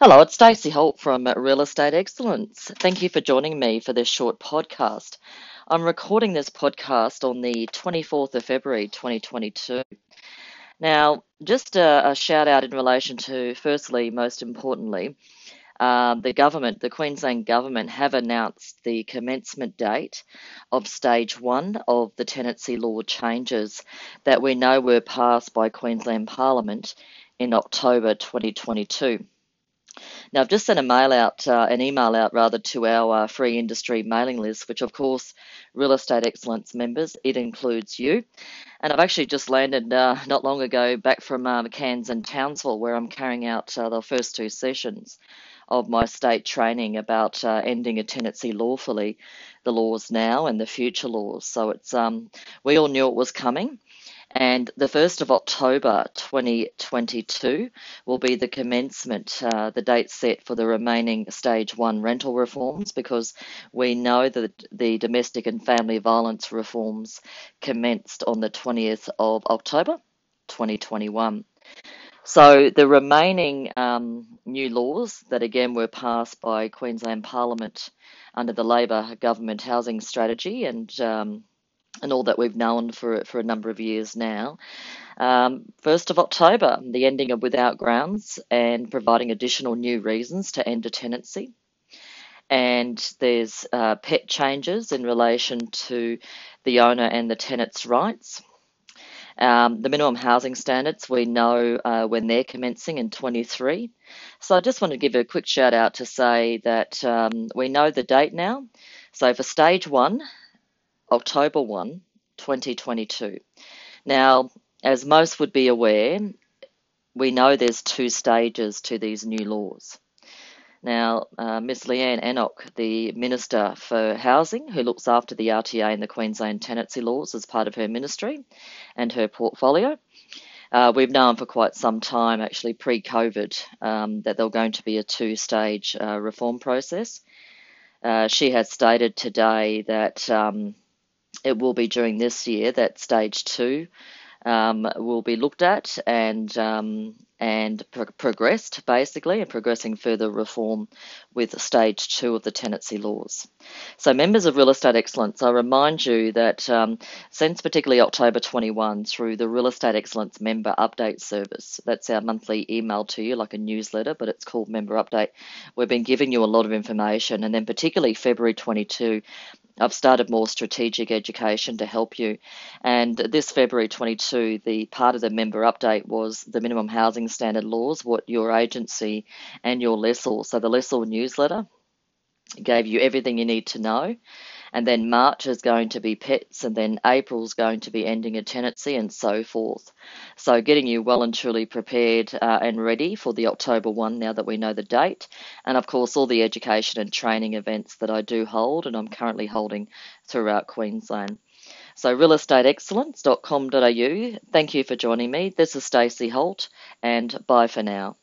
Hello, it's Stacey Holt from Real Estate Excellence. Thank you for joining me for this short podcast. I'm recording this podcast on the 24th of February 2022. Now, just a, a shout out in relation to, firstly, most importantly, um, the government, the Queensland government, have announced the commencement date of stage one of the tenancy law changes that we know were passed by Queensland Parliament in October 2022. Now, I've just sent a mail out, uh, an email out rather, to our uh, free industry mailing list, which of course, Real Estate Excellence members, it includes you. And I've actually just landed uh, not long ago back from um, Cairns and Townsville, where I'm carrying out uh, the first two sessions of my state training about uh, ending a tenancy lawfully, the laws now and the future laws. So it's um, we all knew it was coming. And the 1st of October 2022 will be the commencement, uh, the date set for the remaining stage one rental reforms because we know that the domestic and family violence reforms commenced on the 20th of October 2021. So the remaining um, new laws that again were passed by Queensland Parliament under the Labor government housing strategy and um, and all that we've known for for a number of years now. Um, 1st of October, the ending of without grounds and providing additional new reasons to end a tenancy. And there's uh, pet changes in relation to the owner and the tenant's rights. Um, the minimum housing standards, we know uh, when they're commencing in 23. So I just want to give a quick shout out to say that um, we know the date now. So for stage one, October 1, 2022. Now, as most would be aware, we know there's two stages to these new laws. Now, uh, Miss Leeanne Enoch, the Minister for Housing, who looks after the RTA and the Queensland tenancy laws as part of her ministry and her portfolio, uh, we've known for quite some time, actually pre COVID, um, that there's going to be a two stage uh, reform process. Uh, she has stated today that um, it will be during this year that stage two um, will be looked at and um, and pro- progressed basically and progressing further reform with stage two of the tenancy laws. So, members of Real Estate Excellence, I remind you that um, since particularly October 21 through the Real Estate Excellence member update service, that's our monthly email to you like a newsletter, but it's called Member Update. We've been giving you a lot of information, and then particularly February 22, I've started more strategic education to help you. And this February 22, the part of the member update was the minimum housing standard laws, what your agency and your lessor, so the lessor newsletter gave you everything you need to know and then March is going to be pets, and then April's going to be ending a tenancy, and so forth. So, getting you well and truly prepared uh, and ready for the October 1 now that we know the date, and of course, all the education and training events that I do hold and I'm currently holding throughout Queensland. So, realestateexcellence.com.au. Thank you for joining me. This is Stacey Holt, and bye for now.